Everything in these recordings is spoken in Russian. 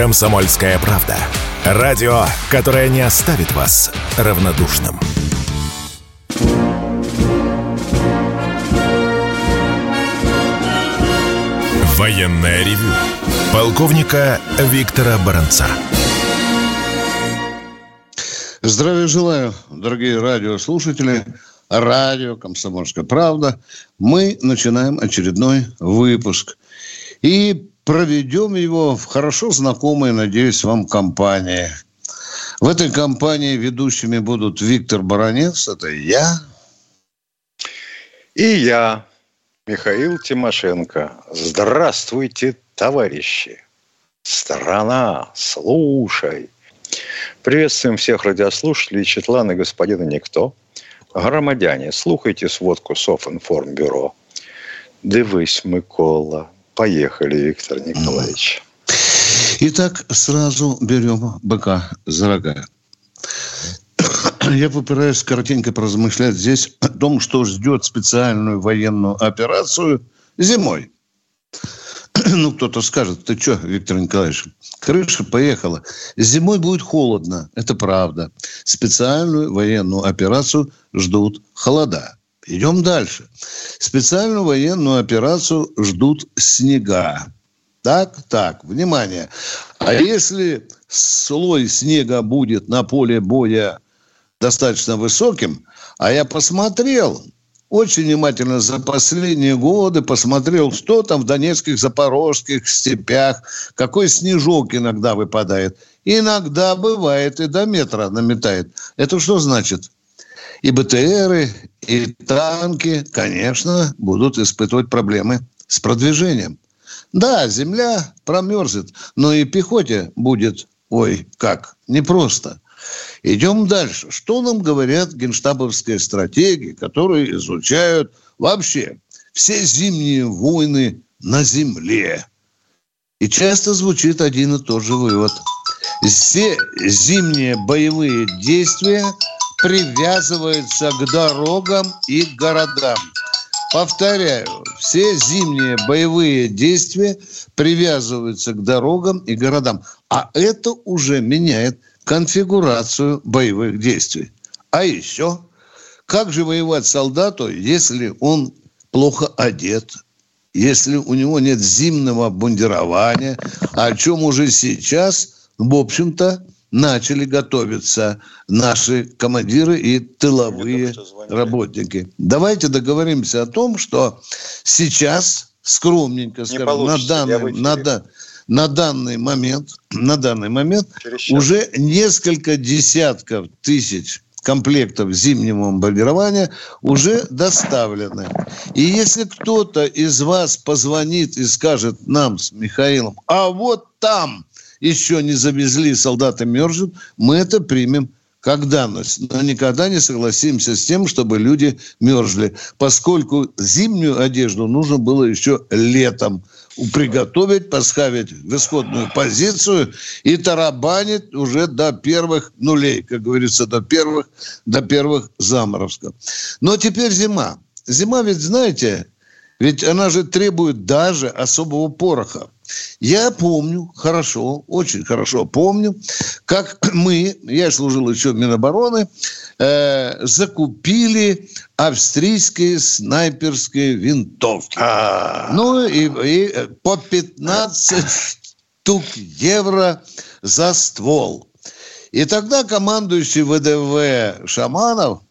«Комсомольская правда». Радио, которое не оставит вас равнодушным. Военное ревю полковника Виктора Баранца. Здравия желаю, дорогие радиослушатели. Радио «Комсомольская правда». Мы начинаем очередной выпуск. И проведем его в хорошо знакомой, надеюсь, вам компании. В этой компании ведущими будут Виктор Баранец, это я. И я, Михаил Тимошенко. Здравствуйте, товарищи. Страна, слушай. Приветствуем всех радиослушателей Четлана господина Никто. Громадяне, слухайте сводку Софинформбюро. Дивись, Микола. Поехали, Виктор Николаевич. Итак, сразу берем быка за рога. Я попытаюсь коротенько поразмышлять здесь о том, что ждет специальную военную операцию зимой. Ну, кто-то скажет, ты что, Виктор Николаевич, крыша поехала. Зимой будет холодно, это правда. Специальную военную операцию ждут холода. Идем дальше. Специальную военную операцию ждут снега. Так, так, внимание. А если слой снега будет на поле боя достаточно высоким, а я посмотрел очень внимательно за последние годы, посмотрел, что там в донецких, запорожских степях, какой снежок иногда выпадает. Иногда бывает и до метра наметает. Это что значит? И БТРы, и танки, конечно, будут испытывать проблемы с продвижением. Да, земля промерзнет, но и пехоте будет, ой, как, непросто. Идем дальше. Что нам говорят генштабовские стратегии, которые изучают вообще все зимние войны на земле? И часто звучит один и тот же вывод. Все зимние боевые действия привязывается к дорогам и городам. Повторяю, все зимние боевые действия привязываются к дорогам и городам. А это уже меняет конфигурацию боевых действий. А еще, как же воевать солдату, если он плохо одет, если у него нет зимнего обмундирования, о чем уже сейчас, в общем-то, начали готовиться наши командиры и тыловые работники. Давайте договоримся о том, что сейчас скромненько, скажем, на данный, на, на данный момент, на данный момент уже несколько десятков тысяч комплектов зимнего бомбардирования уже доставлены. И если кто-то из вас позвонит и скажет нам с Михаилом, а вот там еще не завезли, солдаты мерзнут, мы это примем как данность. Но никогда не согласимся с тем, чтобы люди мерзли, поскольку зимнюю одежду нужно было еще летом приготовить, поставить в исходную позицию и тарабанить уже до первых нулей, как говорится, до первых, до первых заморозков. Но теперь зима. Зима ведь, знаете, ведь она же требует даже особого пороха. Я помню хорошо, очень хорошо помню, как мы, я служил еще в Минобороны, э, закупили австрийские снайперские винтовки. А-а-а. Ну и, и по 15 штук евро за ствол. И тогда командующий ВДВ Шаманов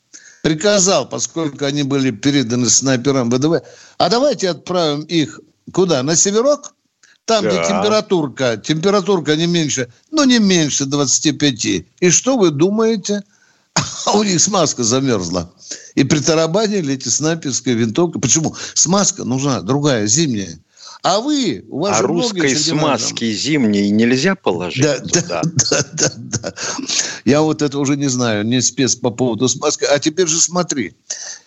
приказал, поскольку они были переданы снайперам ВДВ, а давайте отправим их куда? На северок? Там, да. где температурка, температурка не меньше, ну, не меньше 25. И что вы думаете? А у них смазка замерзла. И притарабанили эти снайперские винтовки. Почему? Смазка нужна другая, зимняя. А вы, у вас а русской смазки рядом. зимней нельзя положить да, туда? Да, да, да, да. Я вот это уже не знаю, не спец по поводу смазки. А теперь же смотри,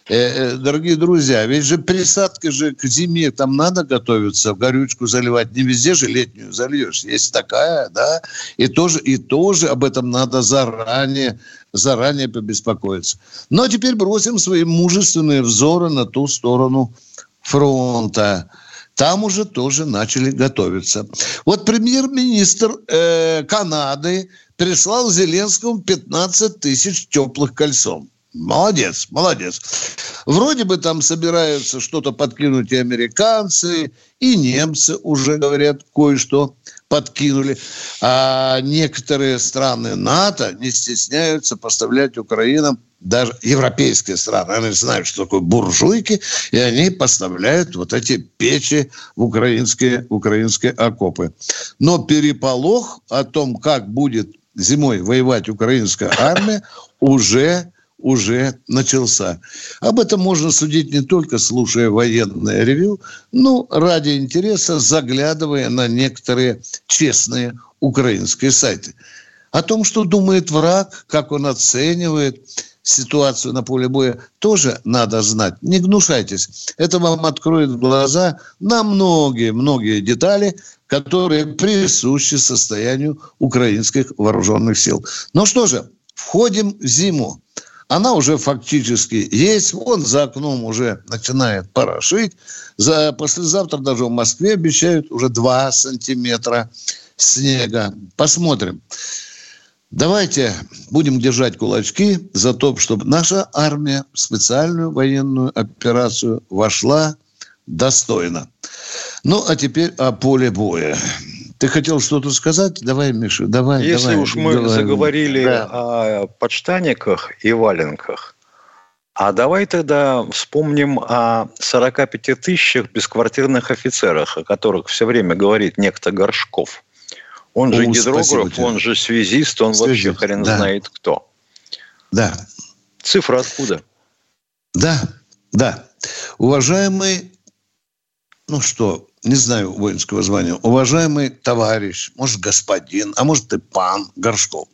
э, э, дорогие друзья, ведь же присадка же к зиме, там надо готовиться, горючку заливать. Не везде же летнюю зальешь. Есть такая, да, и тоже, и тоже об этом надо заранее, заранее побеспокоиться. Но теперь бросим свои мужественные взоры на ту сторону фронта. Там уже тоже начали готовиться. Вот премьер-министр э, Канады прислал Зеленскому 15 тысяч теплых кольцом. Молодец, молодец. Вроде бы там собираются что-то подкинуть и американцы, и немцы уже говорят кое-что подкинули. А некоторые страны НАТО не стесняются поставлять Украинам даже европейские страны, они знают, что такое буржуйки, и они поставляют вот эти печи в украинские, украинские окопы. Но переполох о том, как будет зимой воевать украинская армия, уже уже начался. Об этом можно судить не только слушая военное ревю, но ради интереса заглядывая на некоторые честные украинские сайты. О том, что думает враг, как он оценивает ситуацию на поле боя, тоже надо знать. Не гнушайтесь. Это вам откроет глаза на многие-многие детали, которые присущи состоянию украинских вооруженных сил. Ну что же, входим в зиму она уже фактически есть. Вон за окном уже начинает порошить. За, послезавтра даже в Москве обещают уже 2 сантиметра снега. Посмотрим. Давайте будем держать кулачки за то, чтобы наша армия в специальную военную операцию вошла достойно. Ну, а теперь о поле боя. Ты хотел что-то сказать? Давай, Миша, давай. Если давай, уж мы давай. заговорили да. о подштаниках и валенках, а давай тогда вспомним о 45 тысячах бесквартирных офицерах, о которых все время говорит некто Горшков. Он же О, гидрограф, он же связист, он связист, вообще хрен да. знает кто. Да. Цифра откуда? Да, да. Уважаемый, ну что, не знаю воинского звания, уважаемый товарищ, может, господин, а может и пан Горшков.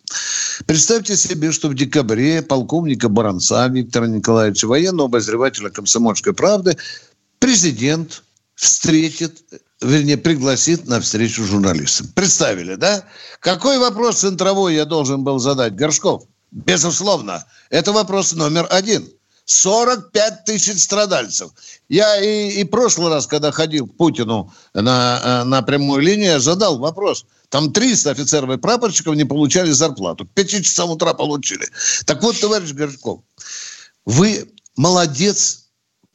Представьте себе, что в декабре полковника Баранца Виктора Николаевича, военного обозревателя «Комсомольской правды», президент встретит, вернее, пригласит на встречу журналистам. Представили, да? Какой вопрос центровой я должен был задать? Горшков? Безусловно. Это вопрос номер один – 45 тысяч страдальцев. Я и, и прошлый раз, когда ходил к Путину на, э, на прямую линию, задал вопрос. Там 300 офицеров и прапорщиков не получали зарплату. К 5 часам утра получили. Так вот, товарищ Горшков, вы молодец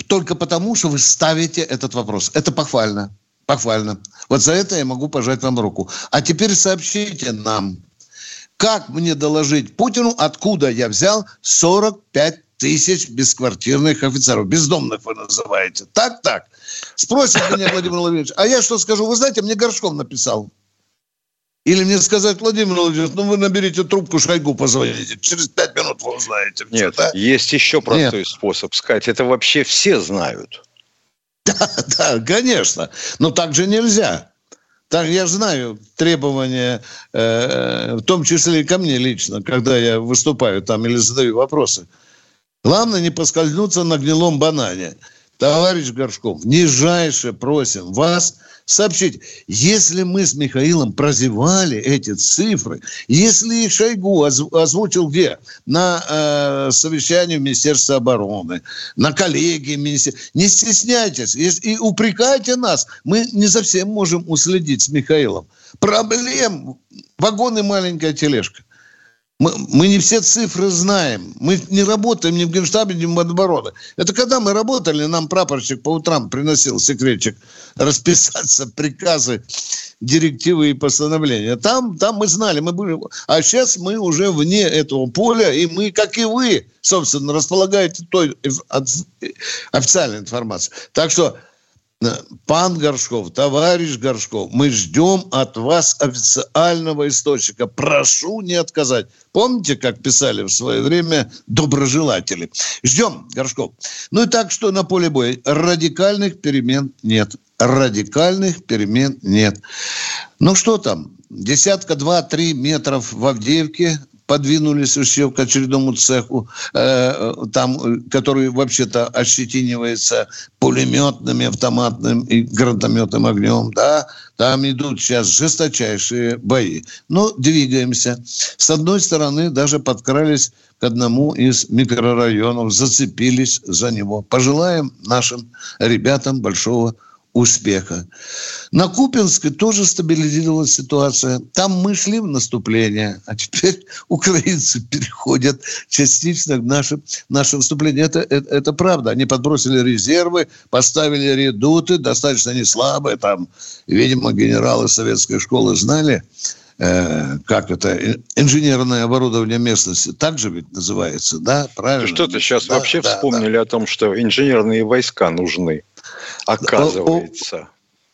только потому, что вы ставите этот вопрос. Это похвально. Похвально. Вот за это я могу пожать вам руку. А теперь сообщите нам, как мне доложить Путину, откуда я взял 45 тысяч бесквартирных офицеров. Бездомных вы называете. Так, так. Спросит меня Владимир Владимирович, а я что скажу? Вы знаете, мне Горшков написал. Или мне сказать, Владимир Владимирович, ну вы наберите трубку, Шойгу позвоните. Через пять минут вы узнаете. Нет, да? есть еще простой Нет. способ сказать. Это вообще все знают. Да, да, конечно. Но так же нельзя. Так я знаю требования, э, в том числе и ко мне лично, когда я выступаю там или задаю вопросы. Главное не поскользнуться на гнилом банане. Товарищ Горшков, нижайше просим вас сообщить, если мы с Михаилом прозевали эти цифры, если Шойгу озвучил где? На э, совещании в Министерстве обороны, на коллегии Министерства. Не стесняйтесь и упрекайте нас. Мы не совсем можем уследить с Михаилом. Проблем. Вагон и маленькая тележка. Мы, мы не все цифры знаем. Мы не работаем ни в Генштабе, ни в Минобороны. Это когда мы работали, нам прапорщик по утрам приносил секретчик расписаться, приказы, директивы и постановления. Там, там мы знали, мы были... А сейчас мы уже вне этого поля, и мы, как и вы, собственно, располагаете той официальной информацией. Так что Пан Горшков, товарищ Горшков, мы ждем от вас официального источника. Прошу не отказать. Помните, как писали в свое время доброжелатели? Ждем, Горшков. Ну и так что на поле боя радикальных перемен нет. Радикальных перемен нет. Ну что там? Десятка, два, три метров в Авдеевке подвинулись еще к очередному цеху, э, там, который вообще-то ощетинивается пулеметным, автоматным и гранатометным огнем, да, там идут сейчас жесточайшие бои. Но двигаемся. С одной стороны, даже подкрались к одному из микрорайонов, зацепились за него. Пожелаем нашим ребятам большого успеха. На Купинской тоже стабилизировалась ситуация. Там мы шли в наступление, а теперь украинцы переходят частично в наше, наше наступление. Это, это, это правда. Они подбросили резервы, поставили редуты, достаточно не слабые. Там, видимо, генералы советской школы знали, э, как это, инженерное оборудование местности, так же ведь называется, да, правильно? Что-то сейчас да, вообще да, вспомнили да. о том, что инженерные войска нужны, оказывается.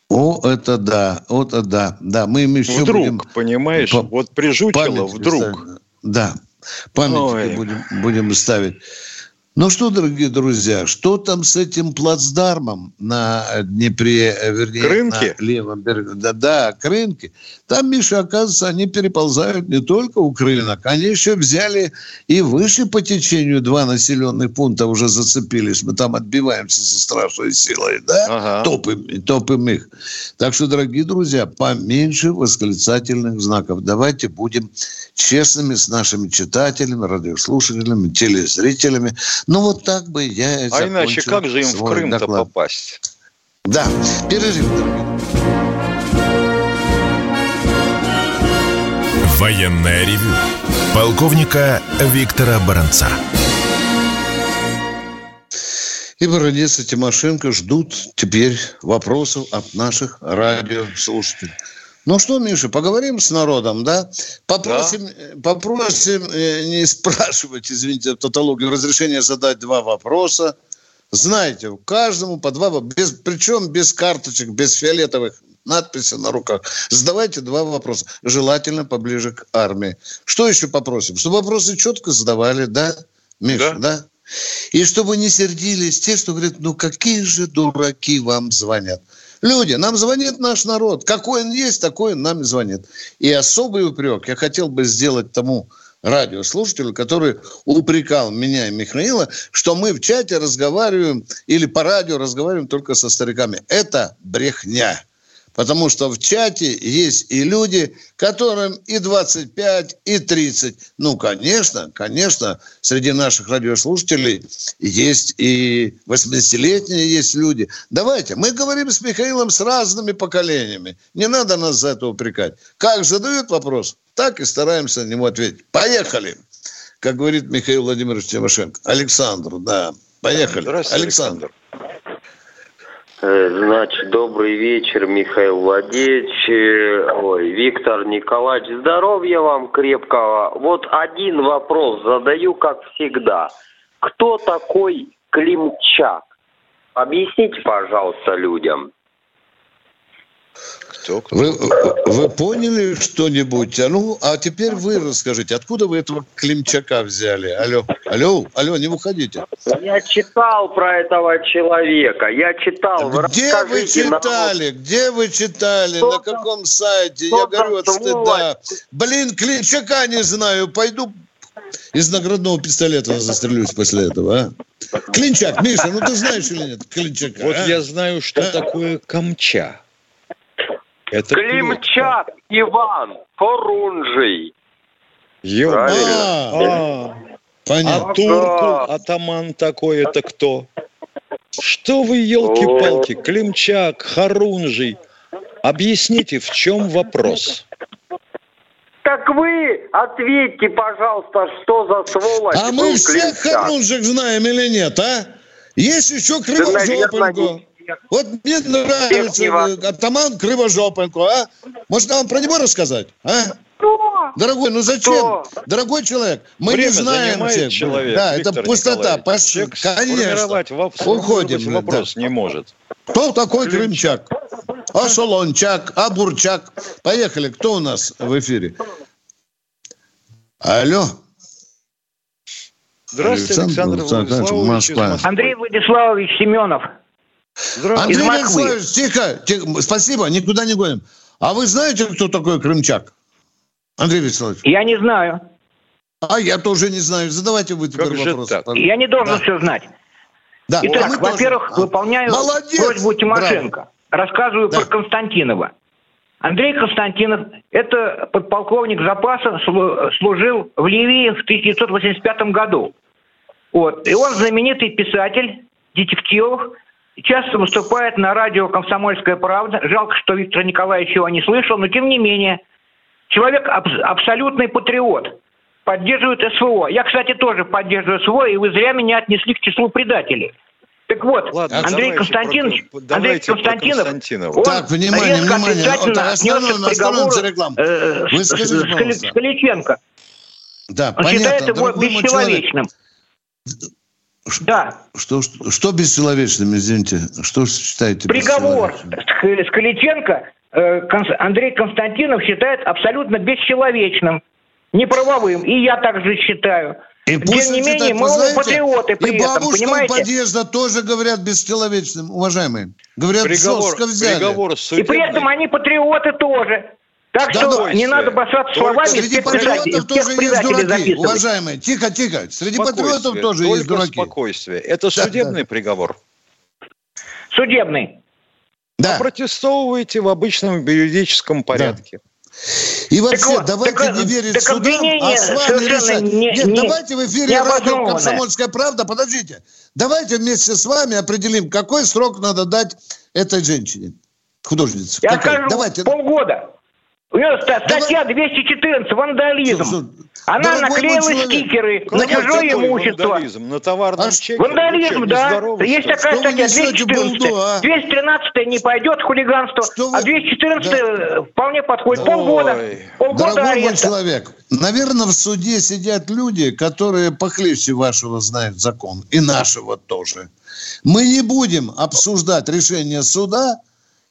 О, это да, вот это да, да, мы им еще вдруг, будем... понимаешь, По- вот прижучило вдруг. ставить. Да, памятники Ой. будем, будем ставить. Ну что, дорогие друзья, что там с этим плацдармом на Днепре, э, вернее, Крынки? на левом берегу? Да, да, Крынки. Там, Миша, оказывается, они переползают не только у Крынок, они еще взяли и выше по течению два населенных пункта уже зацепились. Мы там отбиваемся со страшной силой, да? Ага. Топим, топим их. Так что, дорогие друзья, поменьше восклицательных знаков. Давайте будем честными с нашими читателями, радиослушателями, телезрителями. Ну, вот так бы я и А иначе как же им в Крым-то доклад. попасть? Да, перерыв. Военное ревю полковника Виктора Баранца. И Баранец и Тимошенко ждут теперь вопросов от наших радиослушателей. Ну что, Миша, поговорим с народом, да? Попросим, э, попросим э, не спрашивать, извините, тавтологию, разрешение задать два вопроса. Знаете, каждому по два, без, причем без карточек, без фиолетовых надписей на руках. Задавайте два вопроса. Желательно поближе к армии. Что еще попросим? Чтобы вопросы четко задавали, да, Миша, Да. да? И чтобы не сердились те, что говорят, ну какие же дураки вам звонят. Люди, нам звонит наш народ. Какой он есть, такой он нам и звонит. И особый упрек я хотел бы сделать тому радиослушателю, который упрекал меня и Михаила, что мы в чате разговариваем или по радио разговариваем только со стариками. Это брехня. Потому что в чате есть и люди, которым и 25, и 30. Ну, конечно, конечно, среди наших радиослушателей есть и 80-летние есть люди. Давайте, мы говорим с Михаилом с разными поколениями. Не надо нас за это упрекать. Как задают вопрос, так и стараемся на него ответить. Поехали! Как говорит Михаил Владимирович Тимошенко. Александр, да. Поехали. Здравствуйте, Александр. Александр. Э, Значит, добрый вечер, Михаил Владимирович. Э, Ой, Виктор Николаевич, здоровья вам крепкого. Вот один вопрос задаю, как всегда. Кто такой Климчак? Объясните, пожалуйста, людям. Кто? кто? Вы, вы поняли что-нибудь? А ну, а теперь вы расскажите, откуда вы этого Климчака взяли? Алло, алло, алло, не уходите. Я читал про этого человека. Я читал. Вы Где вы расскажите нам. читали? Где вы читали? Что На каком сайте? что Я говорю от стыда. Блин, Климчака не знаю. Пойду из наградного пистолета застрелюсь после этого, а? Клинчак, Миша, ну ты знаешь или нет Клинчака? Вот а? я знаю, что А? такое камча. Это Климчак Иван Хорунжий. Ё- Правильно. А, А, понятно. а турку атаман такой это кто? Что вы, елки-палки, Климчак, Харунжий? Объясните, в чем вопрос? Так вы ответьте, пожалуйста, что за сволочь А мы всех хорунжих знаем или нет, а? Есть еще Кривожопенко. не Вот мне нравится э, атаман Кривожопенко, а? Может, нам про него рассказать, а? Кто? Дорогой, ну зачем? Кто? Дорогой человек, мы Время не знаем занимает всех. человек. Да, Виктор это пустота. Человек Конечно. сформировать во- Уходим. сформулировать да. вопрос не может. Кто такой Крымчак? А Солончак, а Бурчак. Поехали, кто у нас в эфире? Алло. Здравствуйте, Александр Александр Владиславович. Андрей Владиславович Семенов. Здравствуйте. Андрей Москвы. Владиславович, тихо, тихо, спасибо, никуда не гоним. А вы знаете, кто такой Крымчак? Андрей Вячеславович. Я не знаю. А я тоже не знаю. Задавайте вы теперь Как вопрос. так? Я не должен Да. все знать. Да. А мы Итак, тоже. во-первых, А. выполняю Молодец, просьбу Тимошенко. Рассказываю Да. про Константинова. Андрей Константинов – это подполковник запаса, слу- служил в Ливии в 1985 году. Вот. И он знаменитый писатель, детективов часто выступает на радио «Комсомольская правда». Жалко, что Виктор Николаевич его не слышал, но тем не менее. Человек аб- абсолютный патриот. Поддерживает СВО. Я, кстати, тоже поддерживаю СВО, и вы зря меня отнесли к числу предателей. Так вот, Ладно, Андрей Константинович, про- Андрей Константинов, он Так, внимание, резко внимание. отрицательно Вот, отнесся к приговору э, Вы с- скажите, с- пожалуйста. с Каличенко. Да, Он понятно. считает его мой человек. Да, Что, что, что бесчеловечным, извините? Что считаете приговор бесчеловечным? с с Каличенко э, Андрей Константинов считает абсолютно бесчеловечным, неправовым. И я также считаю. И Тем пусть не он менее, мы знаете, патриоты при и этом, понимаете? подъезда тоже говорят бесчеловечным, уважаемые. Говорят, Приговор, жестко взяли. приговор И при этом они патриоты тоже. Так Да что ну, не надо только словами Среди патриотов тоже есть дураки, уважаемые. Тихо, тихо. Среди патриотов тоже только есть дураки. спокойствие. Это Да, судебный приговор. Судебный. Да. Протестовываете в обычном юридическом порядке. И вообще, вот, давайте так, не верить так судам, а с вами решать. не- Нет, не- давайте в эфире радио. «Комсомольская правда». Подождите. Давайте вместе с вами определим, какой срок надо дать этой женщине, художнице. Я Какой? скажу, Давайте. полгода. У нее ста- Давай- статья 214, вандализм. Слушай, Она дорогой мой наклеила человек, стикеры на какой чужое Какой имущество. вандализм? На товарном А чеке? Вандализм, что, да. Есть что такая Что статья несете 214. балду, а? 213 не пойдет хулиганство, Что а 214 вполне подходит. Да. Полгода. Ой. Полгода Дорогой мой ареста. человек, наверное, в суде сидят люди, которые похлеще вашего знают закон, и нашего тоже. Мы не будем обсуждать решение суда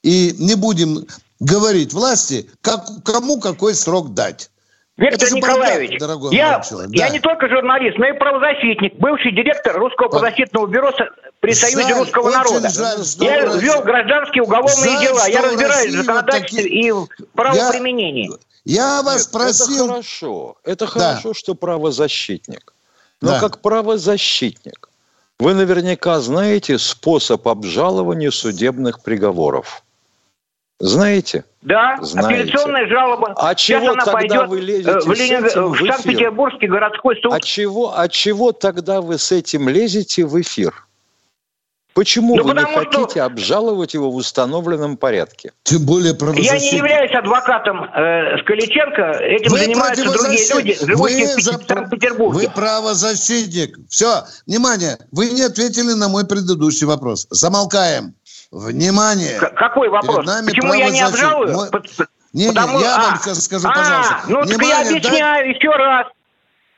и не будем говорить власти, как, кому какой срок дать. Это Виктор же Николаевич, бардак, дорогой я, человек, я да. не только журналист, но и правозащитник, бывший директор Русского правозащитного бюро при Союзе Жаль, русского очень народа. жаль, я в России- вел гражданские уголовные Жаль, дела, я разбираюсь России в вот законодательстве такие- и в правоприменении. Я вас Нет, просил... Это хорошо. Это хорошо, что правозащитник. Но Да. как правозащитник вы наверняка знаете способ обжалования судебных приговоров. Знаете? Да, Знаете. апелляционная жалоба. А Сейчас чего она тогда пойдет вы лезете э, в, с Ленинг- этим в в эфир? Санкт-Петербургский городской суд. А чего, а чего тогда вы с этим лезете в эфир? Почему Ну, вы не потому что- хотите обжаловать его в установленном порядке? Тем более Я не правозащитник. являюсь адвокатом э, Скаличенко, этим Вы занимаются другие люди, живущие Вы в за- Санкт-Петербурге. Вы правозащитник. Все, внимание, вы не ответили на мой предыдущий вопрос. Замолкаем. Внимание. К- Какой вопрос? Почему я не обжалую? П- Не, не, Потому- я а, вам сейчас скажу, а, пожалуйста. Ну, так я Внимание, объясняю еще раз.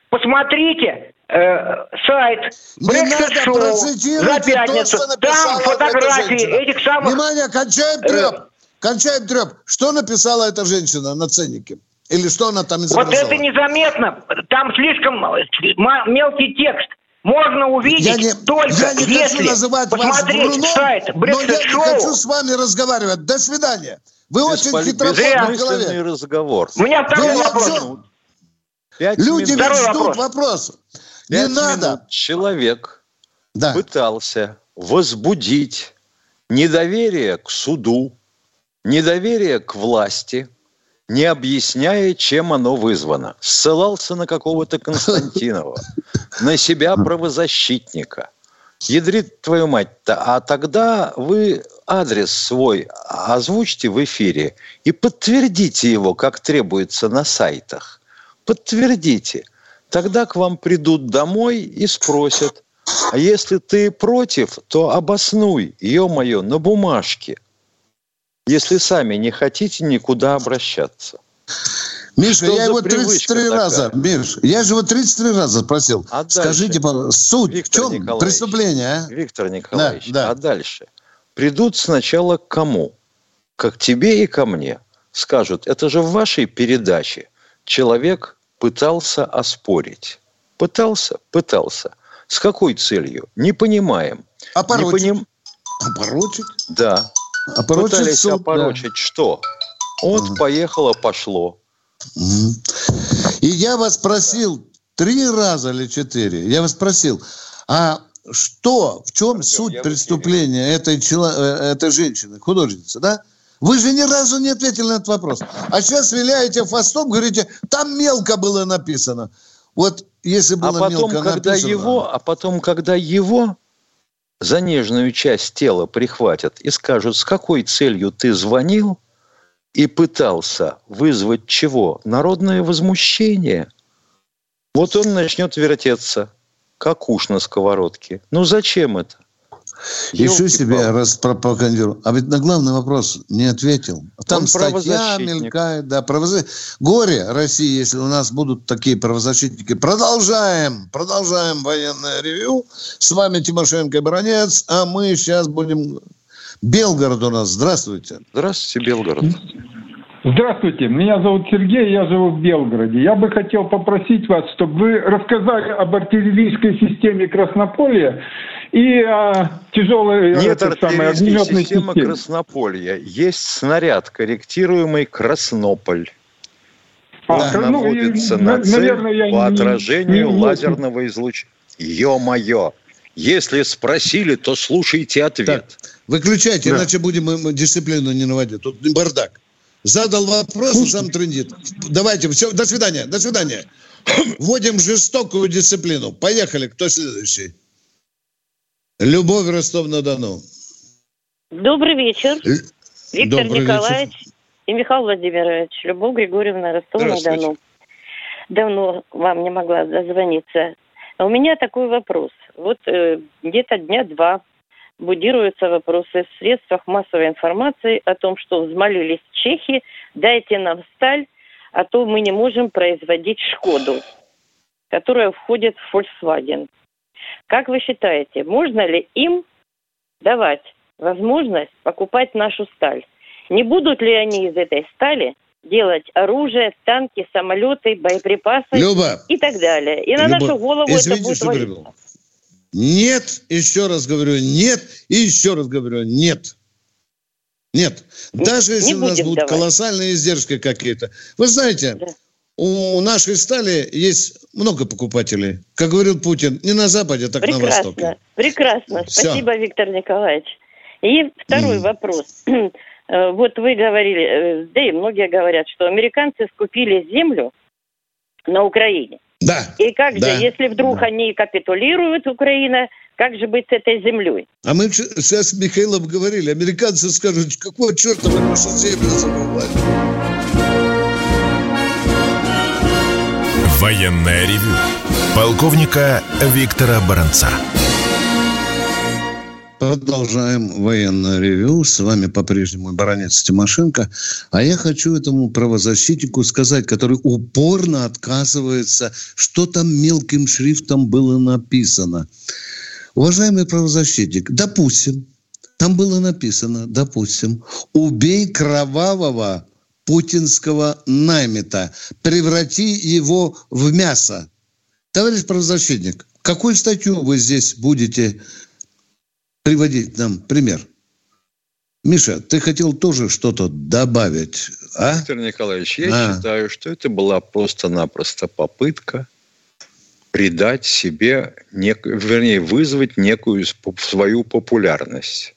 Посмотрите э, сайт Не Brexit Show за пятницу. Там фотографии этих самых... Внимание, кончаем Э, треп. Кончаем треп. Что написала эта женщина на ценнике? Или что она там Вот изображала? это незаметно. Там слишком э, мелкий текст. Можно увидеть я не, только я не если хочу называть вас вруном, сайт но я не хочу с вами разговаривать. До свидания. Вы очень Беспол- хитроумный бессмысленный человек. разговор. У меня второй Вы вопрос. Люди минут. ведь Второй ждут вопрос. вопроса. Не Пять надо. человек Да. пытался возбудить недоверие к суду, недоверие к власти, не объясняя, чем оно вызвано. Ссылался на какого-то Константинова, на себя правозащитника. Ядрит твою мать-то. А тогда вы адрес свой озвучьте в эфире и подтвердите его, как требуется на сайтах. Подтвердите. Тогда к вам придут домой и спросят, а если ты против, то обоснуй, ё-моё, на бумажке. Если сами не хотите никуда обращаться. Миша, Что я его привычка 33 такая? раза, Миш, я же его 33 раза спросил. А дальше? Скажите, пожалуйста, суть Виктор в чем Николаевич, преступление, а? Виктор Николаевич, Да, да. а дальше? Придут сначала к кому? Как тебе и ко мне. Скажут, это же в вашей передаче человек пытался оспорить. Пытался? Пытался. С какой целью? Не понимаем. Не Опорочить. поним- Опорочить? Да. Опорочить Пытались суд, да. опорочить что? Вот Мгм. поехало, пошло. И я вас просил три раза или четыре, я вас спросил, а что, в чем Артем, суть преступления этой, чело- э, этой женщины, художницы, да? Вы же ни разу не ответили на этот вопрос. А сейчас виляете фастом, говорите, там мелко было написано. Вот если А было потом, мелко когда написано... его, а потом, когда его за нежную часть тела прихватят и скажут, с какой целью ты звонил и пытался вызвать чего? Народное возмущение. Вот он начнет вертеться, как уж на сковородке. Ну зачем это? Еще себе распропагандировал. А ведь на главный вопрос не ответил. Там Он статья мелькает. Да, правозащ... Горе России, если у нас будут такие правозащитники. Продолжаем. Продолжаем военное ревю. С вами Тимошенко и Бронец. А мы сейчас будем... Белгород у нас. Здравствуйте. Здравствуйте, Белгород. Здравствуйте, меня зовут Сергей, я живу в Белгороде. Я бы хотел попросить вас, чтобы вы рассказали об артиллерийской системе Краснополья и о тяжелой Нет это самое, огнеметной системы системе. Краснополья. Есть снаряд, корректируемый Краснополь. А, Он ну, наводится и, на цель наверное, по отражению не, не, лазерного излучения. Ё-моё! Если спросили, то слушайте ответ. Так, выключайте, да. иначе будем дисциплину не наводить. Тут бардак. Задал вопрос, и сам трендит. Давайте, все, до свидания, до свидания. Вводим жестокую дисциплину. Поехали, кто следующий? Любовь Ростов-на-Дону. Добрый вечер. Виктор Добрый Николаевич вечер. и Михаил Владимирович. Любовь Григорьевна Ростов-на-Дону. Давно вам не могла дозвониться. У меня такой вопрос. Вот э, где-то дня два будируются вопросы в средствах массовой информации о том, что взмолились чехи, дайте нам сталь, а то мы не можем производить «Шкоду», которая входит в Volkswagen. Как вы считаете, можно ли им давать возможность покупать нашу сталь? Не будут ли они из этой стали делать оружие, танки, самолеты, боеприпасы Люба, и так далее? И на Люба, нашу голову это будет нет, еще раз говорю, нет, и еще раз говорю, нет. Нет. Даже если не у нас будут давать. колоссальные издержки какие-то. Вы знаете, да. у нашей стали есть много покупателей. Как говорил Путин, не на Западе, так Прекрасно. на Востоке. Прекрасно. Все. Спасибо, Виктор Николаевич. И второй mm. вопрос. Э, вот вы говорили, э, да и многие говорят, что американцы скупили землю на Украине. Да. И как да. же, если вдруг да. они капитулируют, Украина, как же быть с этой землей? А мы сейчас с Михаилом говорили, американцы скажут, какого черта вы нашу землю забывали? Военная ревю. Полковника Виктора Баранца. Продолжаем военное ревю. С вами по-прежнему баронец Тимошенко. А я хочу этому правозащитнику сказать, который упорно отказывается, что там мелким шрифтом было написано. Уважаемый правозащитник, допустим, там было написано, допустим, убей кровавого путинского наймита, преврати его в мясо. Товарищ правозащитник, какую статью вы здесь будете приводить нам пример. Миша, ты хотел тоже что-то добавить, а? Виктор Николаевич, я а. считаю, что это была просто-напросто попытка придать себе, нек... вернее, вызвать некую свою популярность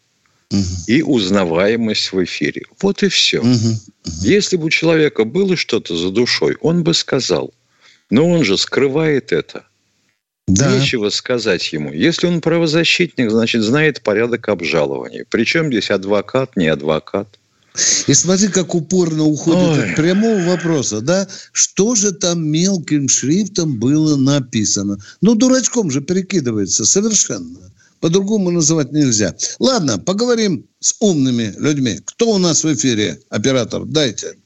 угу. и узнаваемость в эфире. Вот и все. Угу. Угу. Если бы у человека было что-то за душой, он бы сказал. Но он же скрывает это. Да. Нечего сказать ему. Если он правозащитник, значит, знает порядок обжалования. Причем здесь адвокат, не адвокат. И смотри, как упорно уходит Ой. от прямого вопроса, да? Что же там мелким шрифтом было написано? Ну, дурачком же перекидывается совершенно. По-другому называть нельзя. Ладно, поговорим с умными людьми. Кто у нас в эфире? Оператор, дайте.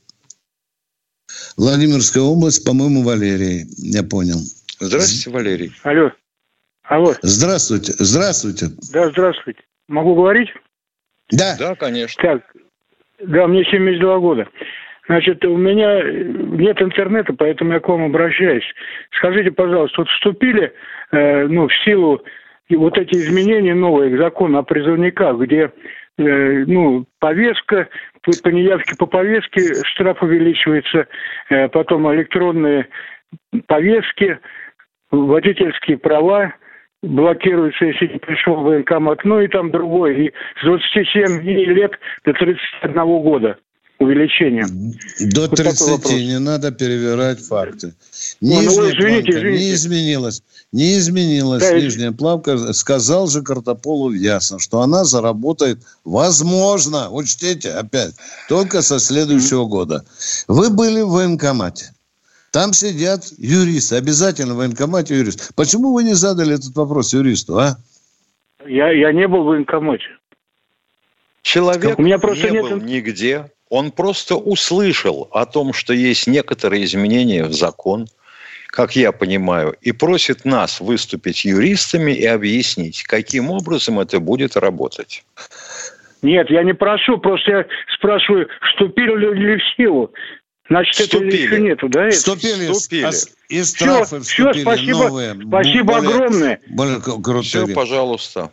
Владимирская область, по-моему, Валерий. Я понял. Здравствуйте, Валерий. Алло. Алло. Здравствуйте. Здравствуйте. Да, здравствуйте. Могу говорить? Да. Да, конечно. Так, да, мне 72 года. Значит, у меня нет интернета, поэтому я к вам обращаюсь. Скажите, пожалуйста, вот вступили э, ну, в силу вот эти изменения новые к закону о призывниках, где э, ну, повестка, по, по неявке по повестке штраф увеличивается, э, потом электронные повестки, водительские права блокируются, если не пришел в военкомат, ну и там другой. И с 27 лет до 31 года. увеличение. До вот 30 не надо перевирать факты. Нижняя ну, извините, планка извините. не изменилась. Не изменилась да, нижняя плавка. Сказал же Картополу ясно, что она заработает, возможно, учтите опять, только со следующего mm-hmm. года. Вы были в военкомате. Там сидят юристы, обязательно в военкомате юрист. Почему вы не задали этот вопрос юристу, а? Я, я не был в военкомате. Человек У меня просто не нет... был нигде. Он просто услышал о том, что есть некоторые изменения в закон, как я понимаю, и просит нас выступить юристами и объяснить, каким образом это будет работать. Нет, я не прошу, просто я спрашиваю, вступили ли в силу. Значит, вступили. этого еще нету, да? Вступили. вступили. И штрафы все, все, спасибо, новые. Спасибо более, огромное. Более крутые. Все, пожалуйста.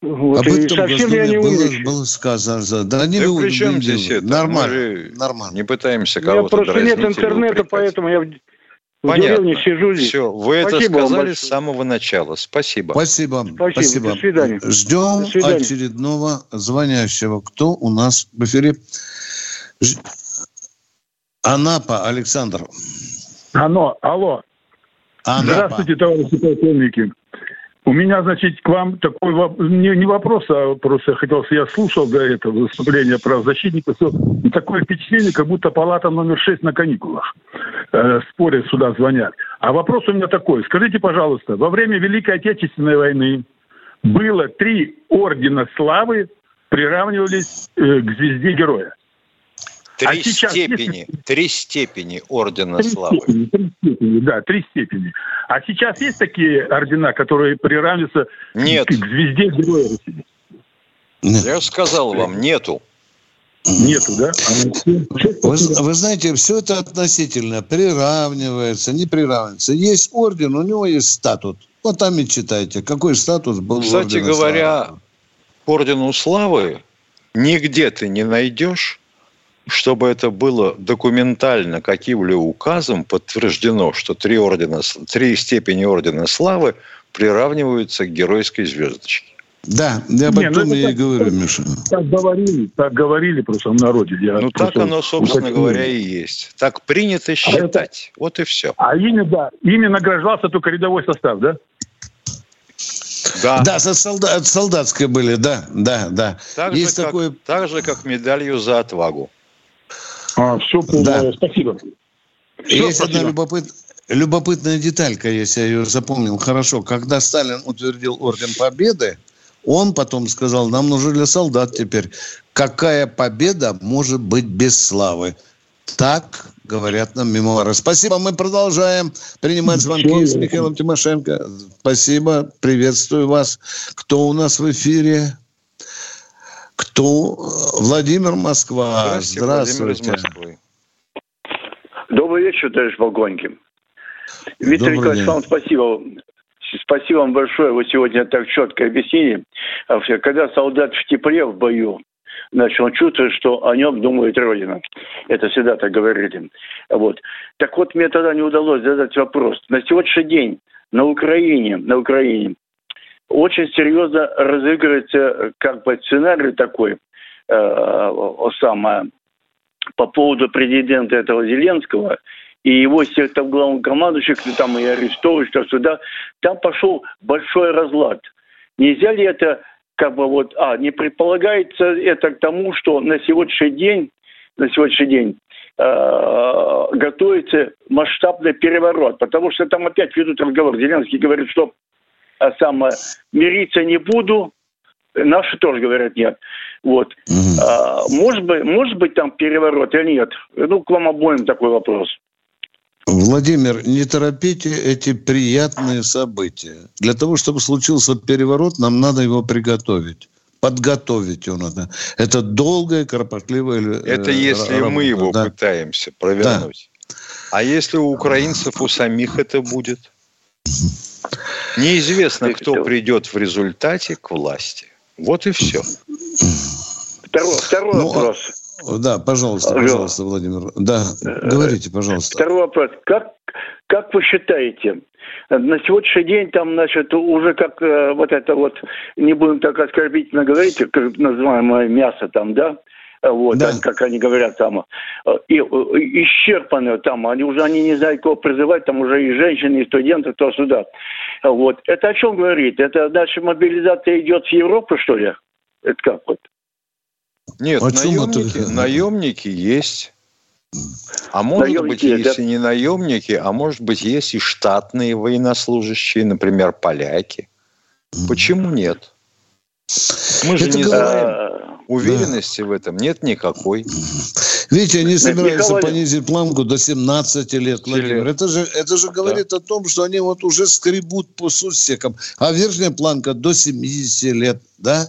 Вот, Об этом совсем я не было, было сказано. Да, не да при чем здесь это? Нормально, нормально. Не пытаемся кого-то меня просто нет интернета, поэтому я в Понятно. сижу здесь. Все, вы Спасибо это сказали с самого начала. Спасибо. Спасибо. Спасибо. Спасибо. До свидания. Ждем До свидания. очередного звонящего. Кто у нас в эфире? Ж... Анапа Александр. Ано, алло. Анапа. Здравствуйте, товарищи полковники. У меня, значит, к вам такой не, не вопрос, а просто хотел, я слушал до этого выступления про защитника, все, и такое впечатление, как будто палата номер 6 на каникулах. Э, спорят, сюда звонят. А вопрос у меня такой. Скажите, пожалуйста, во время Великой Отечественной войны было три ордена славы, приравнивались э, к звезде героя. Три а степени, есть... три степени ордена три славы. Степени, три степени, да, три степени. А сейчас есть такие ордена, которые приравниваются Нет. к звезде Героя России? Я сказал вам, нету. Нету, да? Вы, вы знаете, все это относительно. Приравнивается, не приравнивается. Есть орден, у него есть статут. Вот там и читайте, какой статус был Кстати говоря, славы. ордену славы нигде ты не найдешь чтобы это было документально каким-либо указом подтверждено, что три, ордена, три степени ордена славы приравниваются к геройской звездочке. Да, я об этом ну, и говорю, Миша. Так говорили, так говорили просто в народе. Я ну, так оно, собственно говоря, и есть. Так принято считать. А это... Вот и все. А ими, да, ими награждался только рядовой состав, да? Да, да со солдат, солдатской были, да, да, да. Так, Есть же, такое... как, так же, как медалью за отвагу. А, все да. спасибо. Все, есть спасибо. одна любопыт... любопытная деталька, если я ее запомнил хорошо. Когда Сталин утвердил Орден Победы, он потом сказал, нам нужно для солдат теперь. Какая победа может быть без славы? Так говорят нам мемуары. Спасибо, мы продолжаем принимать звонки с Михаилом Тимошенко. Спасибо, приветствую вас. Кто у нас в эфире? Кто? Владимир Москва. Здравствуйте. Здравствуйте. Добрый вечер, товарищ полковник. Виктор Добрый Николаевич, вам спасибо. Спасибо вам большое. Вы сегодня так четко объяснили. Когда солдат в тепле в бою, значит, он чувствует, что о нем думает Родина. Это всегда так говорили. Вот. Так вот, мне тогда не удалось задать вопрос. На сегодняшний день на Украине, на Украине очень серьезно разыгрывается как бы сценарий такой, э, самое, по поводу президента этого Зеленского и его там главнокомандующих, там и арестовывают, что сюда, там пошел большой разлад. Нельзя ли это как бы вот, а, не предполагается это к тому, что на сегодняшний день, на сегодняшний день э, готовится масштабный переворот, потому что там опять ведут разговор. Зеленский говорит, что а самое, мириться не буду, наши тоже говорят нет. Вот. Угу. А, может, быть, может быть там переворот или нет? Ну, к вам обоим такой вопрос. Владимир, не торопите эти приятные события. Для того, чтобы случился переворот, нам надо его приготовить. Подготовить его надо. Это долгое, кропотливое э, Это если работа, мы его да. пытаемся провернуть. Да. А если у украинцев, у самих это будет? Неизвестно, кто придет в результате к власти. Вот и все. Второй, второй ну, а вопрос. Да, пожалуйста, пожалуйста, Владимир. Да, э, говорите, пожалуйста. Второй вопрос. Как, как вы считаете, на сегодняшний день там, значит, уже как э, вот это вот, не будем так оскорбительно говорить, как называемое мясо там, да, вот, да. как они говорят там, и, исчерпаны там, они уже они не знают, кого призывать, там уже и женщины, и студенты, то сюда. Вот. Это о чем говорит? Это дальше мобилизация идет в Европу, что ли? Это как вот? Нет, а наемники, это? наемники есть. А может наемники, быть, есть да? и не наемники, а может быть, есть и штатные военнослужащие, например, поляки. Почему нет? Мы же это не знаем. Уверенности да. в этом нет никакой. Видите, они собираются Михаил... понизить планку до 17 лет, Владимир. Это же, это же говорит да. о том, что они вот уже скребут по сусекам. А верхняя планка до 70 лет, да?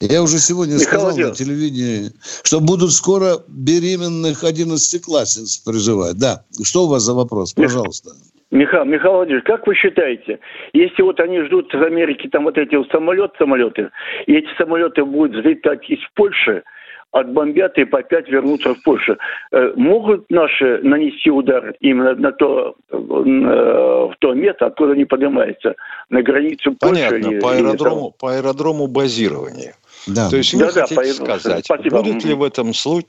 Я уже сегодня Михаил сказал на телевидении, что будут скоро беременных одиннадцатиклассниц призывать. Да. Что у вас за вопрос? Пожалуйста. Михаил, Михаил Владимирович, как вы считаете, если вот они ждут в Америке там вот эти вот самолет, самолеты, и эти самолеты будут взлетать из Польши, отбомбят и по опять вернутся в Польшу. Э, могут наши нанести удар именно на то, э, в то место, откуда они поднимаются, на границу Польши? Понятно, и, по, аэродрому, по аэродрому базирования. Да. То есть вы да, хотите да, сказать, Спасибо. будет ли в этом случае...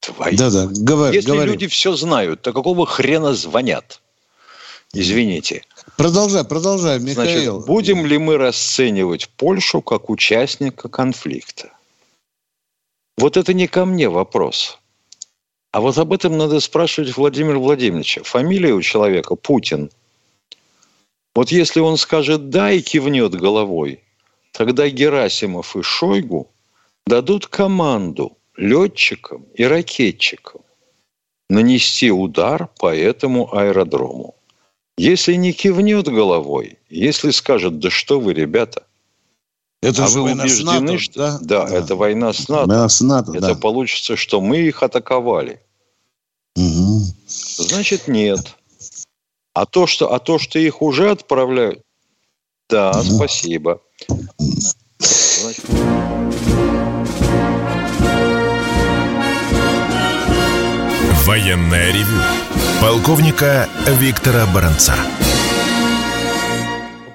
Твои. Да, да, говори, Если говори. люди все знают, то какого хрена звонят? Извините. Продолжай, продолжай, Михаил. Значит, будем ли мы расценивать Польшу как участника конфликта? Вот это не ко мне вопрос. А вот об этом надо спрашивать Владимира Владимировича. Фамилия у человека Путин. Вот если он скажет «да» и кивнет головой, тогда Герасимов и Шойгу дадут команду летчикам и ракетчикам нанести удар по этому аэродрому. Если не кивнет головой, если скажет, да что вы, ребята, это а же вы убеждены, НАТО, что да? Да, да, это война с НАТО. Да, с НАТО это да. получится, что мы их атаковали. Угу. Значит, нет. А то, что, а то, что их уже отправляют, да, угу. спасибо. Значит... Военная ревю. Полковника Виктора Баранца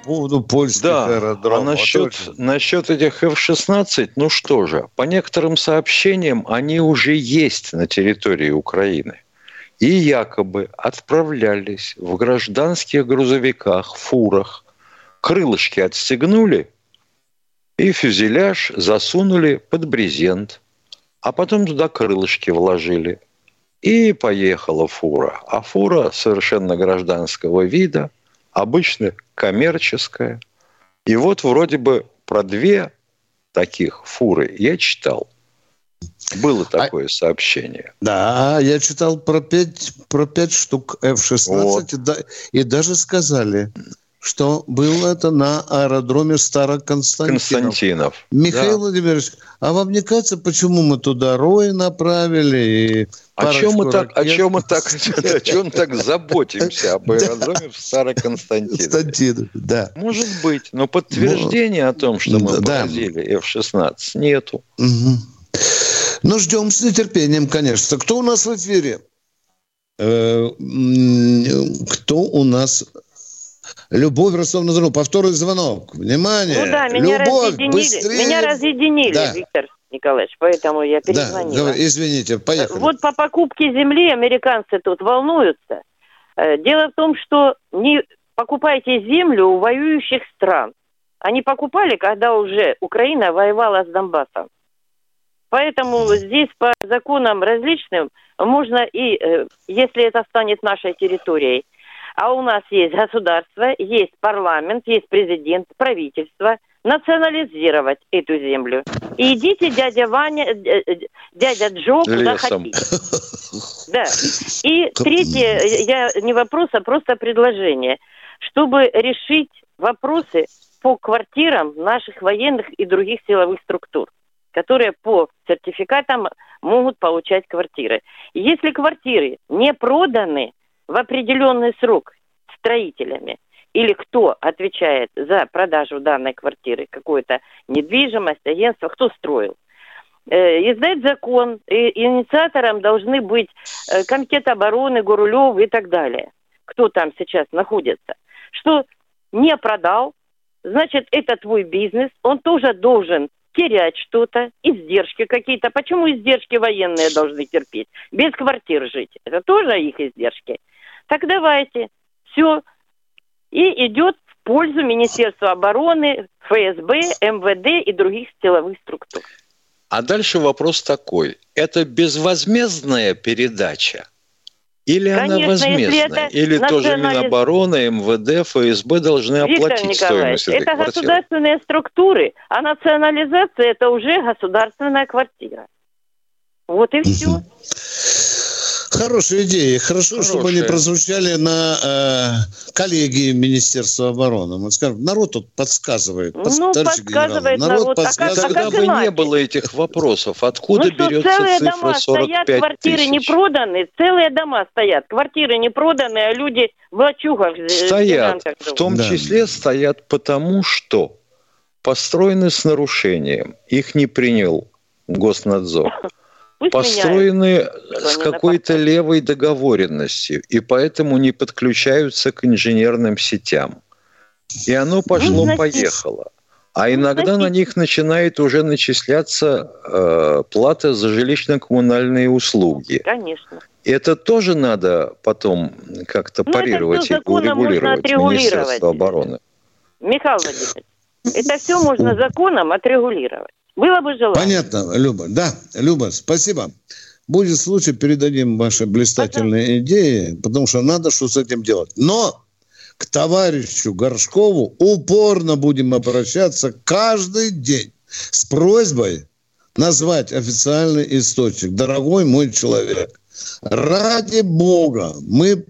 поводу польских да, аэродромов. А насчет, а насчет этих F-16, ну что же, по некоторым сообщениям, они уже есть на территории Украины. И якобы отправлялись в гражданских грузовиках, фурах, крылышки отстегнули и фюзеляж засунули под брезент, а потом туда крылышки вложили. И поехала фура. А фура совершенно гражданского вида – обычно коммерческая. И вот вроде бы про две таких фуры я читал. Было а такое а, сообщение. Да, я читал про пять, про пять штук F-16 вот. и, да, и даже сказали, что было это на аэродроме Староконстантинов. Константинов. Михаил да. Владимирович, а вам не кажется, почему мы туда Рой направили? И о чем мы так, о чем мы так, о чем так заботимся об аэродроме в Староконстантинове? да. Может быть, но подтверждения о том, что мы поразили F-16, нету. Ну, ждем с нетерпением, конечно. Кто у нас в эфире? Э, кто у нас Любовь Ростов на Повторный звонок. Внимание. Ну да, меня Любовь, разъединили. Быстрее. Меня разъединили, да. Виктор Николаевич, поэтому я перезвонила. Да, извините, поехали. Вот по покупке земли американцы тут волнуются. Э, дело в том, что не покупайте землю у воюющих стран. Они покупали, когда уже Украина воевала с Донбассом. Поэтому здесь по законам различным можно и, э, если это станет нашей территорией, а у нас есть государство, есть парламент, есть президент, правительство. Национализировать эту землю. И идите, дядя Ваня, э, э, дядя Джо, куда хотите. Да. И третье, я не вопрос, а просто предложение. Чтобы решить вопросы по квартирам наших военных и других силовых структур, которые по сертификатам могут получать квартиры. Если квартиры не проданы, в определенный срок строителями или кто отвечает за продажу данной квартиры, какую-то недвижимость, агентство, кто строил. Э, издать закон, и инициатором должны быть э, Комитет обороны, Гурулев и так далее. Кто там сейчас находится. Что не продал, значит, это твой бизнес, он тоже должен терять что-то, издержки какие-то. Почему издержки военные должны терпеть? Без квартир жить. Это тоже их издержки. Так давайте. Все. И идет в пользу Министерства обороны, ФСБ, МВД и других силовых структур. А дальше вопрос такой. Это безвозмездная передача? Или Конечно, она возмездная? Или национализ... тоже Минобороны, МВД, ФСБ должны Виктор оплатить стоимость этой это квартиры? государственные структуры, а национализация – это уже государственная квартира. Вот и все. Хорошая идея. Хорошо, Хорошая. чтобы они прозвучали на э, коллегии Министерства обороны. Мы скажем, народ тут подсказывает. Ну, подсказывает народ. народ подсказывает. А, как, а Тогда бы не было этих вопросов. Откуда ну, берется целые цифра дома 45 стоят, квартиры тысяч? не проданы, целые дома стоят, квартиры не проданы, а люди в лачугах. Стоят. В том да. числе стоят потому, что построены с нарушением. Их не принял Госнадзор. Пусть построены с какой-то левой договоренностью, и поэтому не подключаются к инженерным сетям. И оно пошло-поехало. А ну, иногда на них начинает уже начисляться э, плата за жилищно-коммунальные услуги. Конечно. Это тоже надо потом как-то ну, парировать и урегулировать Министерство обороны. Михаил Владимирович, это все можно законом отрегулировать. Было бы желание. Понятно, Люба. Да, Люба, спасибо. Будет случай, передадим ваши блистательные ага. идеи, потому что надо что с этим делать. Но к товарищу Горшкову упорно будем обращаться каждый день с просьбой назвать официальный источник. Дорогой мой человек, ради бога, мы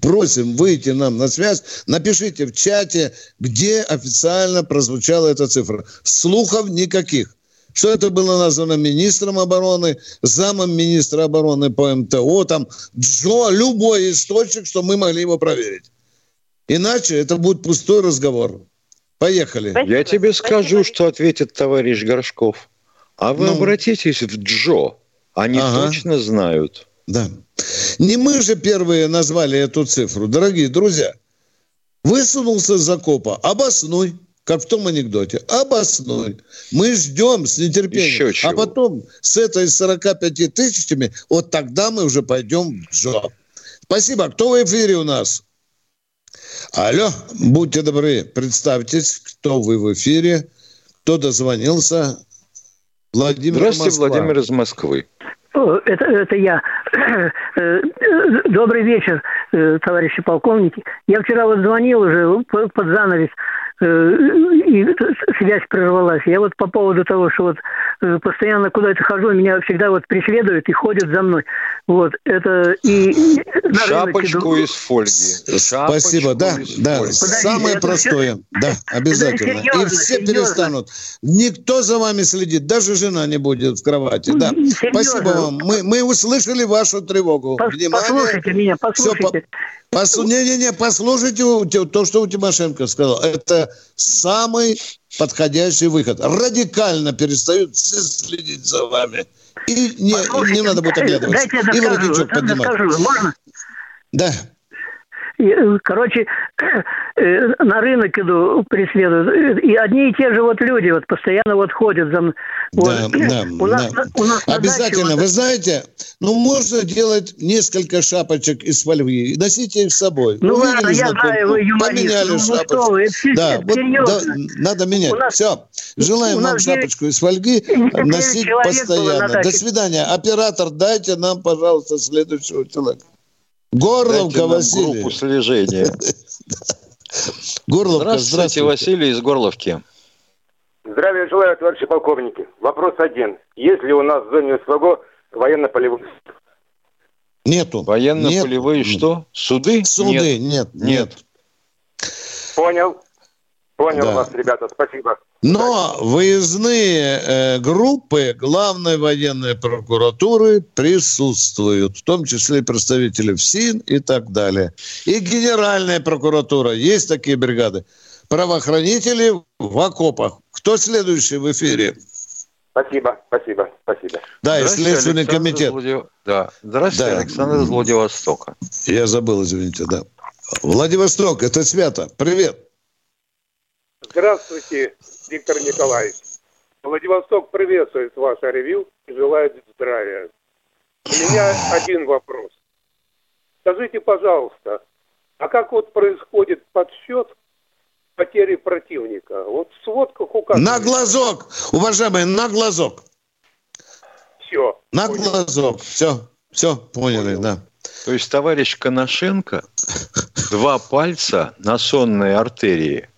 просим выйти нам на связь. Напишите в чате, где официально прозвучала эта цифра. Слухов никаких что это было названо министром обороны, замом министра обороны по МТО, там, Джо, любой источник, что мы могли его проверить. Иначе это будет пустой разговор. Поехали. Спасибо. Я тебе скажу, Спасибо. что ответит товарищ Горшков. А вы ну. обратитесь в Джо. Они ага. точно знают. Да. Не мы же первые назвали эту цифру. Дорогие друзья, высунулся из закопа, обоснуй как в том анекдоте, обоснуй. Мы ждем с нетерпением. А потом с этой 45 тысячами, вот тогда мы уже пойдем в жоп. Спасибо. Кто в эфире у нас? Алло, будьте добры, представьтесь, кто вы в эфире, кто дозвонился. Владимир Здравствуйте, Москва. Владимир из Москвы. Это, это я. Э, добрый вечер, э, товарищи полковники. Я вчера вот звонил уже под занавес Э, и связь прервалась. Я вот по поводу того, что вот э, постоянно куда-то хожу, меня всегда вот преследуют и ходят за мной. Вот это и шапочку из фольги. Шапочку Спасибо, да, да. Фольги. Самое это простое, все... да, обязательно. Серьезно, и все серьезно. перестанут. Никто за вами следит, даже жена не будет в кровати. Да. Серьезно. Спасибо вам. Мы, мы услышали вашу тревогу. Пос, Внимание. Послушайте меня, послушайте. Все, Послу... Не-не-не, послушайте то, что у Тимошенко сказал. Это самый подходящий выход. Радикально перестают все следить за вами. И не, не надо будет оглядываться. И воротничок поднимать. Можно? Да. Э, короче, э, на рынок иду, преследуют. И одни и те же вот люди вот постоянно вот ходят за мной. Да, вот. да, у нас, да. У нас Обязательно. Вы знаете, ну, можно делать несколько шапочек из фольги. Носите их с собой. Ну, ладно, я знаю, вы юморист. Поменяли ну, шапочку. Вы, да, вот, да, надо менять. нас, Все. Желаем нам шапочку из фольги носить постоянно. До свидания. Оператор, дайте нам, пожалуйста, следующего человека. Горловка Василий. Группу слежения. Горловка, здравствуйте, здравствуйте, Василий из Горловки. Здравия желаю, товарищи полковники. Вопрос один. Есть ли у нас в зоне СВГО военно-полевых Нету. Военно-полевые нет. что? Суды? Суды, нет. Нет. нет. Понял. Понял да. вас, ребята, спасибо. Но выездные э, группы главной военной прокуратуры присутствуют, в том числе представители ФСИН и так далее. И Генеральная прокуратура, есть такие бригады. Правоохранители в окопах. Кто следующий в эфире? Спасибо, спасибо, спасибо. Да, и Следственный Александр комитет. Владив... Да. Здравствуйте, да. Александр из Владивостока. Я забыл, извините, да. Владивосток, это свято. Привет. Здравствуйте, Виктор Николаевич. Владивосток приветствует ваше ревью и желает здравия. У меня один вопрос. Скажите, пожалуйста, а как вот происходит подсчет потери противника? Вот в сводках указано... На глазок, уважаемые, на глазок. Все. На понял. глазок. Все, все, поняли, понял. да. То есть товарищ Коношенко два пальца на сонные артерии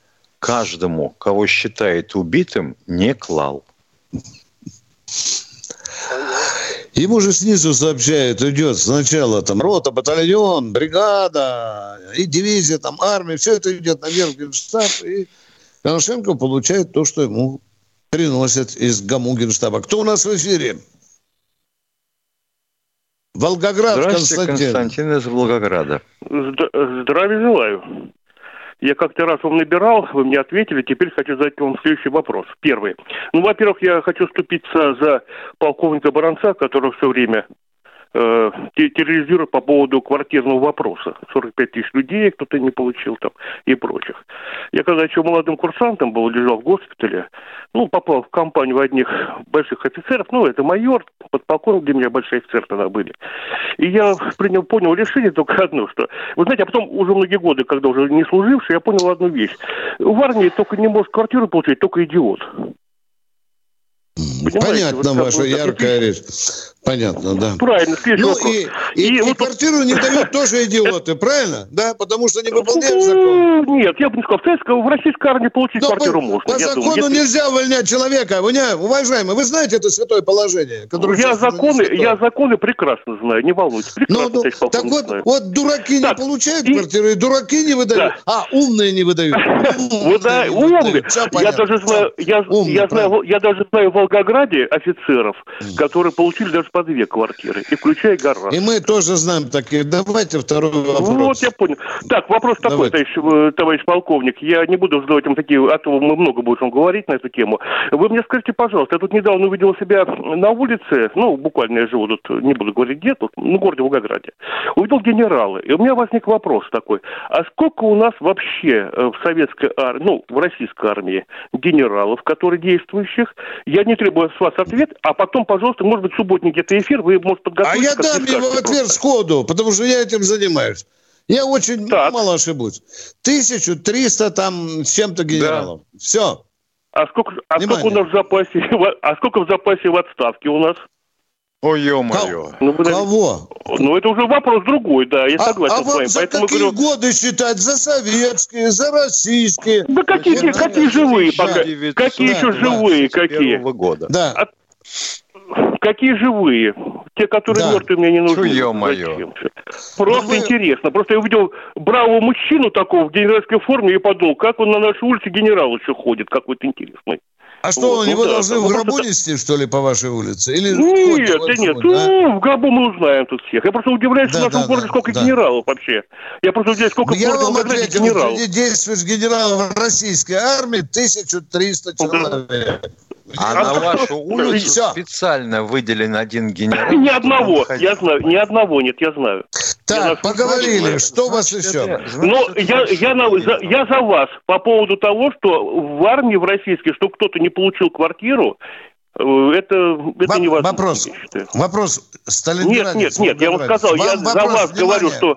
каждому, кого считает убитым, не клал. Ему же снизу сообщают, идет сначала там рота, батальон, бригада, и дивизия, там армия, все это идет наверх в Генштаб, и Коношенко получает то, что ему приносят из ГАМУ Генштаба. Кто у нас в эфире? Волгоград, Здравствуйте, Константин. Константин из Волгограда. Здравия желаю. Я как-то раз вам набирал, вы мне ответили, теперь хочу задать вам следующий вопрос. Первый. Ну, во-первых, я хочу вступиться за полковника Баранца, который все время э, терроризирует по поводу квартирного вопроса. 45 тысяч людей кто-то не получил там и прочих. Я когда еще молодым курсантом был, лежал в госпитале, ну, попал в компанию одних больших офицеров, ну, это майор, подполковник для меня большие офицеры тогда были. И я принял, понял решение только одно, что, вы знаете, а потом уже многие годы, когда уже не служивший, я понял одну вещь. В армии только не может квартиру получить, только идиот. Понимаете, Понятно, вот ваша яркая речь. Понятно, да. Правильно, следующий ну, вопрос. И, и, и, и вот... квартиру не дают тоже идиоты, правильно? Да, потому что не выполняют закон. Нет, я бы не сказал, в, советской, в российской армии получить Но квартиру по, можно. По закону думаю, нельзя увольнять человека. Уважаемый, вы знаете это святое положение? Я, законы, я законы прекрасно знаю, не волнуйтесь. Прекрасно, ну, ну, так вот, знаю. вот дураки так, не получают и... квартиру, и дураки не выдают, да. а умные не выдают. Умные. Я даже знаю, я даже знаю в Волгограде офицеров, которые получили даже по две квартиры, и включая гараж. И мы тоже знаем такие. Давайте второй вопрос. Вот, я понял. Так, вопрос такой, товарищ, э, товарищ полковник. Я не буду задавать вам такие, а то мы много будем говорить на эту тему. Вы мне скажите, пожалуйста, я тут недавно увидел себя на улице, ну, буквально я живу тут, не буду говорить где, тут, ну, в городе Волгограде. Увидел генералы, и у меня возник вопрос такой. А сколько у нас вообще э, в советской армии, ну, в российской армии генералов, которые действующих? Я не требую с вас ответ, а потом, пожалуйста, может быть, субботник где-то эфир, вы, может, подготовить. А я дам ему ответ сходу, потому что я этим занимаюсь. Я очень так. мало ошибусь. 1300 там с чем-то генералов. Да. Все. А сколько, а сколько у нас в запасе, а сколько в запасе в отставке у нас? Ой, ё-моё. Ну, Кого? Ну, это уже вопрос другой, да, я а, согласен а с вами. за Поэтому какие говорю... годы считать? За советские, за российские? Да какие, какие живые пока? Какие еще живые? Какие? года. Да. А Какие живые? Те, которые да. мертвые, мне не нужны. Ё-моё. Просто вы... интересно. Просто я увидел бравого мужчину такого в генеральской форме и подумал, как он на нашей улице генерал еще ходит, какой-то интересный. А что, вот, его ну, должны да, в гробу просто... нести, что ли, по вашей улице? Или нет, да нет, да? ну, в гробу мы узнаем тут всех. Я просто удивляюсь, да, в нашем да, городе да, сколько да. генералов вообще. Я просто удивляюсь, сколько Я вам ответил, генералов. среди действующих генералов российской армии 1300 человек. А на вашу улицу Все. специально выделен один генерал? Ни одного, я знаю, ни одного нет, я знаю. Так, я поговорили, что у вас еще? Ну, я, я, на, за, я за вас по поводу того, что в армии в российской, что кто-то не получил квартиру, э, это, это невозможно. Вопрос, вопрос, Сталинград. Нет, нет, нет, я вам сказал, вам я за вас внимание. говорю, что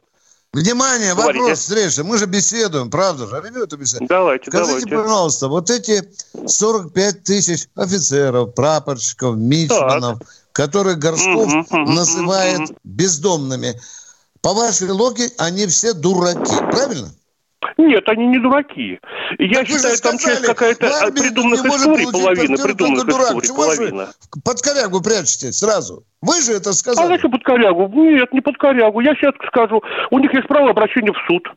Внимание, Говорите. вопрос встречи. Мы же беседуем, правда же? Ребята беседуем. Давайте, Скажите, давайте. пожалуйста, вот эти 45 тысяч офицеров, прапорщиков, мичманов, так. которые Горшков угу, называет угу. бездомными, по вашей логике, они все дураки, правильно? Нет, они не дураки. Я так считаю, там часть какая-то придуманных историй, половина придуманных историй, половина. Под корягу прячете сразу. Вы же это сказали. А зачем под корягу? Нет, не под корягу. Я сейчас скажу. У них есть право обращения в суд.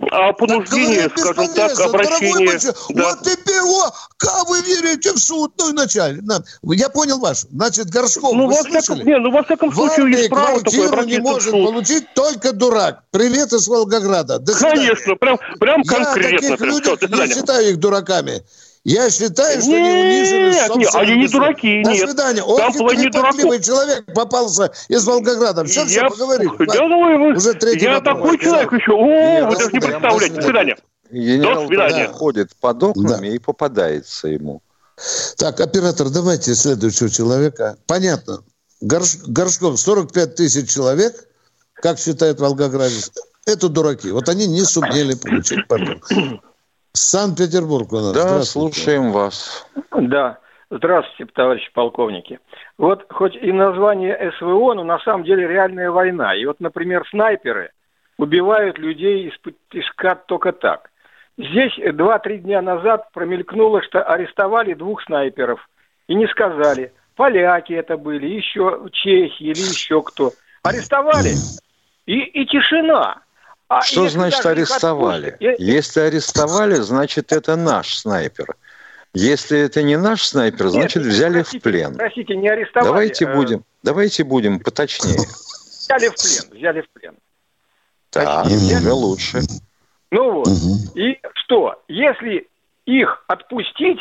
А понуждение, так, скажем так, обращение... Да. Вот теперь, о, как вы верите в суд, ну, вначале. Я понял ваш. Значит, Горшков, ну, вы во всяком, не, ну, во всяком случае, есть право такое не может в суд. получить только дурак. Привет из Волгограда. До Конечно, прям, прям конкретно. Я таких людей не считаю их дураками. Я считаю, что нет, не унижены Нет, нет, они не дураки, До нет. свидания. Там Очень не человек попался из Волгограда. Все, я... все, поговорили. Я, ну, Уже третий я вопрос. такой человек еще. О, вы даже не представляете. До свидания. Генерал До свидания. ходит под окнами да. и попадается ему. Так, оператор, давайте следующего человека. Понятно. Горш... Горшков 45 тысяч человек, как считает Волгоградец, это дураки. Вот они не сумели получить пардон. Санкт-Петербург у нас. Да, слушаем вас. Да. Здравствуйте, товарищи полковники. Вот хоть и название СВО, но на самом деле реальная война. И вот, например, снайперы убивают людей из тишка только так. Здесь два-три дня назад промелькнуло, что арестовали двух снайперов. И не сказали, поляки это были, еще чехи или еще кто. Арестовали, и, и тишина. А что значит арестовали? Отпустят, если арестовали, значит это наш снайпер. Если это не наш снайпер, Нет, значит взяли простите, в плен. Простите, не арестовали. Давайте э... будем, давайте будем поточнее. Взяли в плен, взяли в плен. Так, уже лучше. Ну вот. И что? Если их отпустить,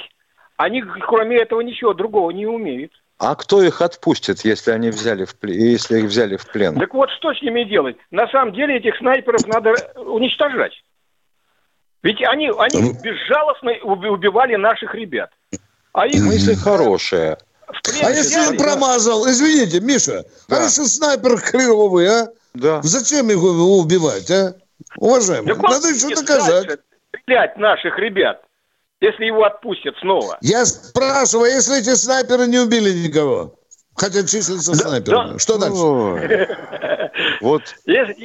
они кроме этого ничего другого не умеют. А кто их отпустит, если они взяли в плен, если их взяли в плен? Так вот, что с ними делать? На самом деле этих снайперов надо уничтожать. Ведь они, они ну. безжалостно убивали наших ребят. А их... Мысль хорошая. А если он промазал, извините, Миша, да. а если снайпер клевый, а? Да. Зачем его убивать, а? Уважаемый, так надо еще доказать. Стрелять наших ребят если его отпустят снова. Я спрашиваю, если эти снайперы не убили никого? Хотя числятся да, снайперами. Да. Что дальше? Вот,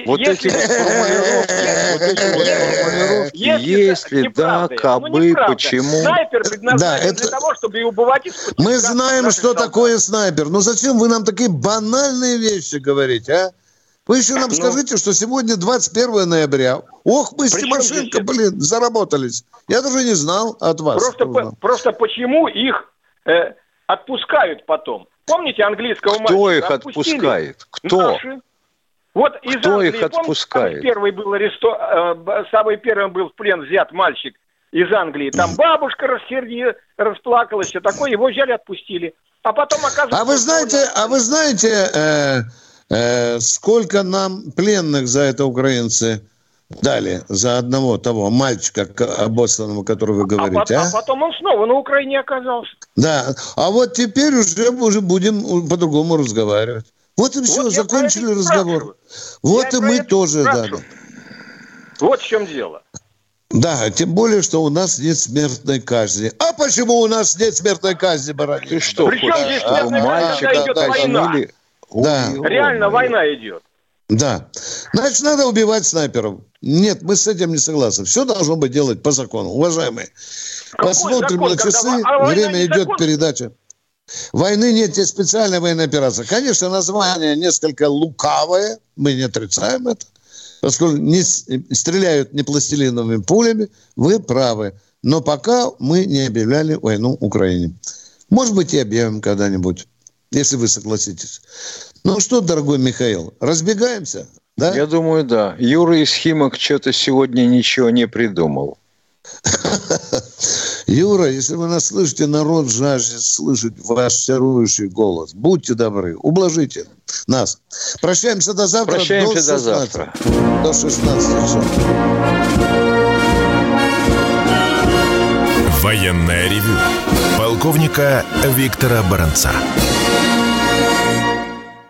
вот эти формулировки. Если да, кабы, почему? Снайпер предназначен для того, чтобы убивать из Мы знаем, что такое снайпер. Но зачем вы нам такие банальные вещи говорите, а? Вы еще нам ну, скажите, что сегодня 21 ноября. Ох, мы с Тимошенко, блин, заработались. Я даже не знал от вас. Просто, по, просто почему их э, отпускают потом? Помните английского Кто мальчика? их отпускает? Кто? Наши. Вот из Кто Англии, их отпускает? Помните, первый был аресто... э, самый первым был в плен взят мальчик из Англии. Там бабушка рассердила, расплакалась, все такое, его взяли, отпустили. А потом оказывается... А вы знаете, а вы знаете, Э, сколько нам пленных за это украинцы дали за одного того мальчика обосланного, который вы говорите, а? А, а потом он снова на Украине оказался. Да, а вот теперь уже, уже будем по-другому разговаривать. Вот и вот все, закончили разговор. Вот я и мы тоже, да, да. Вот в чем дело. Да, тем более, что у нас нет смертной казни. А почему у нас нет смертной казни, Баранин? Ты что, Причем здесь смертная казнь, мальчика идет война. Да. Реально война идет. Да. Значит, надо убивать снайперов. Нет, мы с этим не согласны. Все должно быть делать по закону. Уважаемые, Какой посмотрим закон, на часы. А время идет закон? передача. Войны нет, есть специальная военная операция. Конечно, название несколько лукавое, мы не отрицаем это, поскольку не стреляют не пластилиновыми пулями, вы правы. Но пока мы не объявляли войну Украине. Может быть, и объявим когда-нибудь если вы согласитесь. Ну что, дорогой Михаил, разбегаемся? Да? Я думаю, да. Юра из Химок что-то сегодня ничего не придумал. Юра, если вы нас слышите, народ жаждет слышать ваш чарующий голос. Будьте добры, ублажите нас. Прощаемся до завтра. Прощаемся до, 16, до завтра. До 16 часов. Военная ревю. Полковника Виктора Баранца.